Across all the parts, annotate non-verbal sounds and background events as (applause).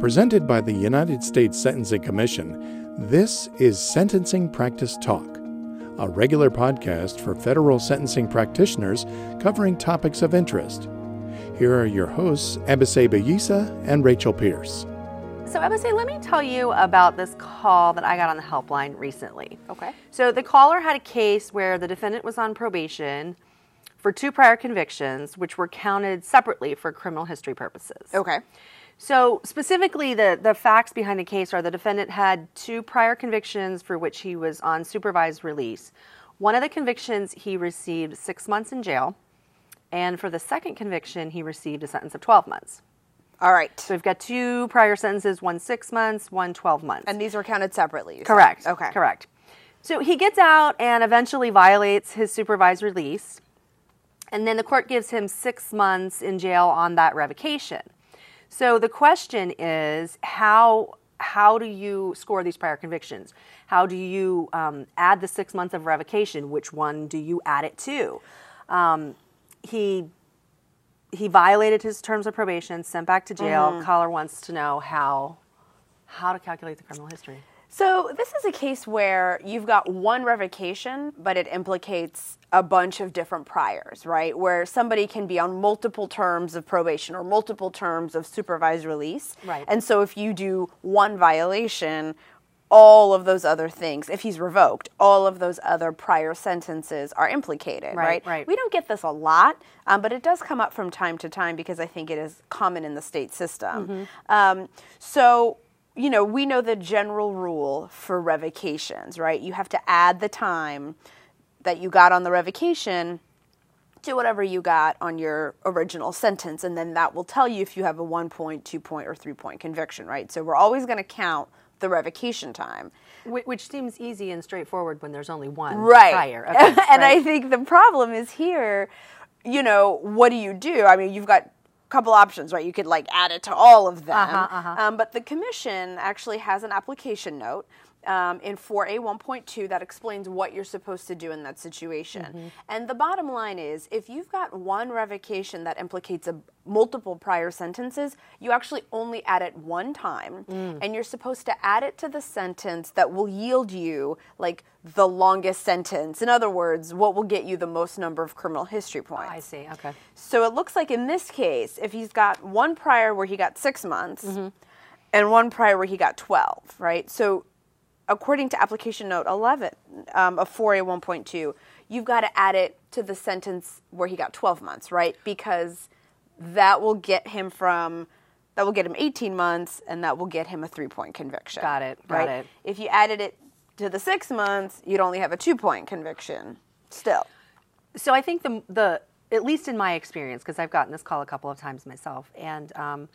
Presented by the United States Sentencing Commission, this is Sentencing Practice Talk, a regular podcast for federal sentencing practitioners covering topics of interest. Here are your hosts, Ebise Bayisa and Rachel Pierce. So, Ebise, let me tell you about this call that I got on the helpline recently. Okay. So, the caller had a case where the defendant was on probation for two prior convictions, which were counted separately for criminal history purposes. Okay. So, specifically, the, the facts behind the case are the defendant had two prior convictions for which he was on supervised release. One of the convictions, he received six months in jail, and for the second conviction, he received a sentence of 12 months. All right. So, we've got two prior sentences one six months, one 12 months. And these were counted separately. you said? Correct. Okay. Correct. So he gets out and eventually violates his supervised release. And then the court gives him six months in jail on that revocation. So the question is how how do you score these prior convictions? How do you um, add the six months of revocation? Which one do you add it to? Um, he he violated his terms of probation, sent back to jail. Caller wants to know how how to calculate the criminal history. So this is a case where you've got one revocation, but it implicates a bunch of different priors, right? Where somebody can be on multiple terms of probation or multiple terms of supervised release. Right. And so if you do one violation, all of those other things, if he's revoked, all of those other prior sentences are implicated, Right, right? right. We don't get this a lot, um, but it does come up from time to time because I think it is common in the state system. Mm-hmm. Um, so, you know, we know the general rule for revocations, right? You have to add the time that you got on the revocation to whatever you got on your original sentence, and then that will tell you if you have a one point, two point, or three point conviction, right? So we're always going to count the revocation time. Which, seems easy and straightforward when there's only one right. prior. (laughs) offense, and I think the problem is here, you know, what do you do? I mean, you've got couple options, right? You could like add it to all of them. Uh-huh, Um, but the commission actually has an application note. Um, in 4A 1.2 that explains what you're supposed to do in that situation. Mm-hmm. And the bottom line is if you've got one revocation that implicates a, multiple prior sentences, you actually only add it one time. Mm. And you're supposed to add it to the sentence that will yield you like the longest sentence. In other words, what will get you the most number of criminal history points. I see. Okay. So it looks like in this case, if he's got one prior where he got six months Mm-hmm. and one prior where he got 12, right? So according to application note 11 um, of 4A 1.2, you've got to add it to the sentence where he got 12 months, right? Because that will get him from. That will get him 18 months, and that will get him a three-point conviction. Got it, got right? it. If you added it to the six months, you'd only have a two-point conviction. Still, So I think the the at least in my experience, because I've gotten this call a couple of times myself, and um,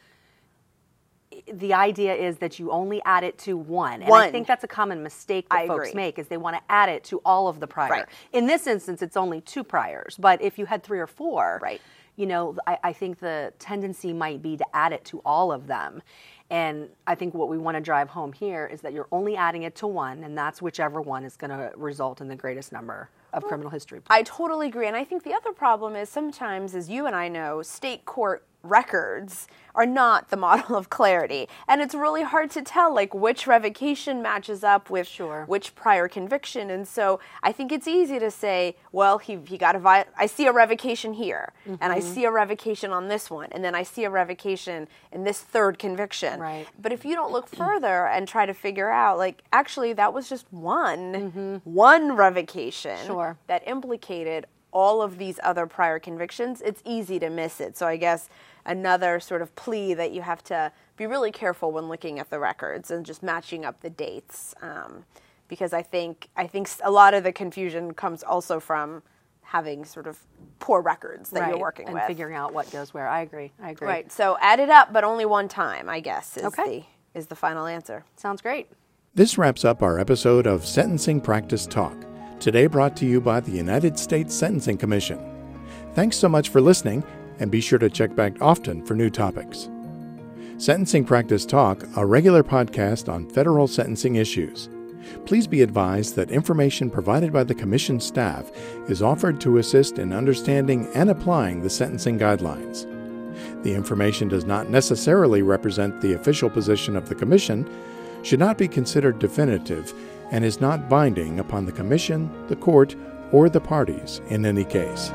the idea is that you only add it to one, and I think that's a common mistake that I folks agree. make is they want to add it to all of the prior. Right. In this instance, it's only two priors, but if you had three or four, Right. you know, I, I think the tendency might be to add it to all of them. And I think what we want to drive home here is that you're only adding it to one, and that's whichever one is going to result in the greatest number of criminal history. points. I totally agree. And I think the other problem is sometimes, as you and I know, state court records are not the (laughs) model of clarity. And it's really hard to tell like which revocation matches up with Sure. which prior conviction. And so I think it's easy to say, well, he, he got a vi- I see a revocation here and I Mm-hmm. see a revocation on this one and then I see a revocation in this third conviction. Right. But if you don't look further and try to figure out like actually that was just one one revocation Mm-hmm. Sure. that implicated all of these other prior convictions, it's easy to miss it. So I guess another sort of plea that you have to be really careful when looking at the records and just matching up the dates, um, because I think I think s- a lot of the confusion comes also from having sort of poor records that you're Right, working and with. figuring out what goes where. I agree. I agree. Right. So add it up, but only one time. I guess is Okay. the is the final answer. Sounds great. This wraps up our episode of Sentencing Practice Talk, today brought to you by the United States Sentencing Commission. Thanks so much for listening, and be sure to check back often for new topics. Sentencing Practice Talk, a regular podcast on federal sentencing issues. Please be advised that information provided by the Commission staff is offered to assist in understanding and applying the sentencing guidelines. the information does not necessarily represent the official position of the Commission, should not be considered definitive, and is not binding upon the Commission, the Court, or the parties in any case.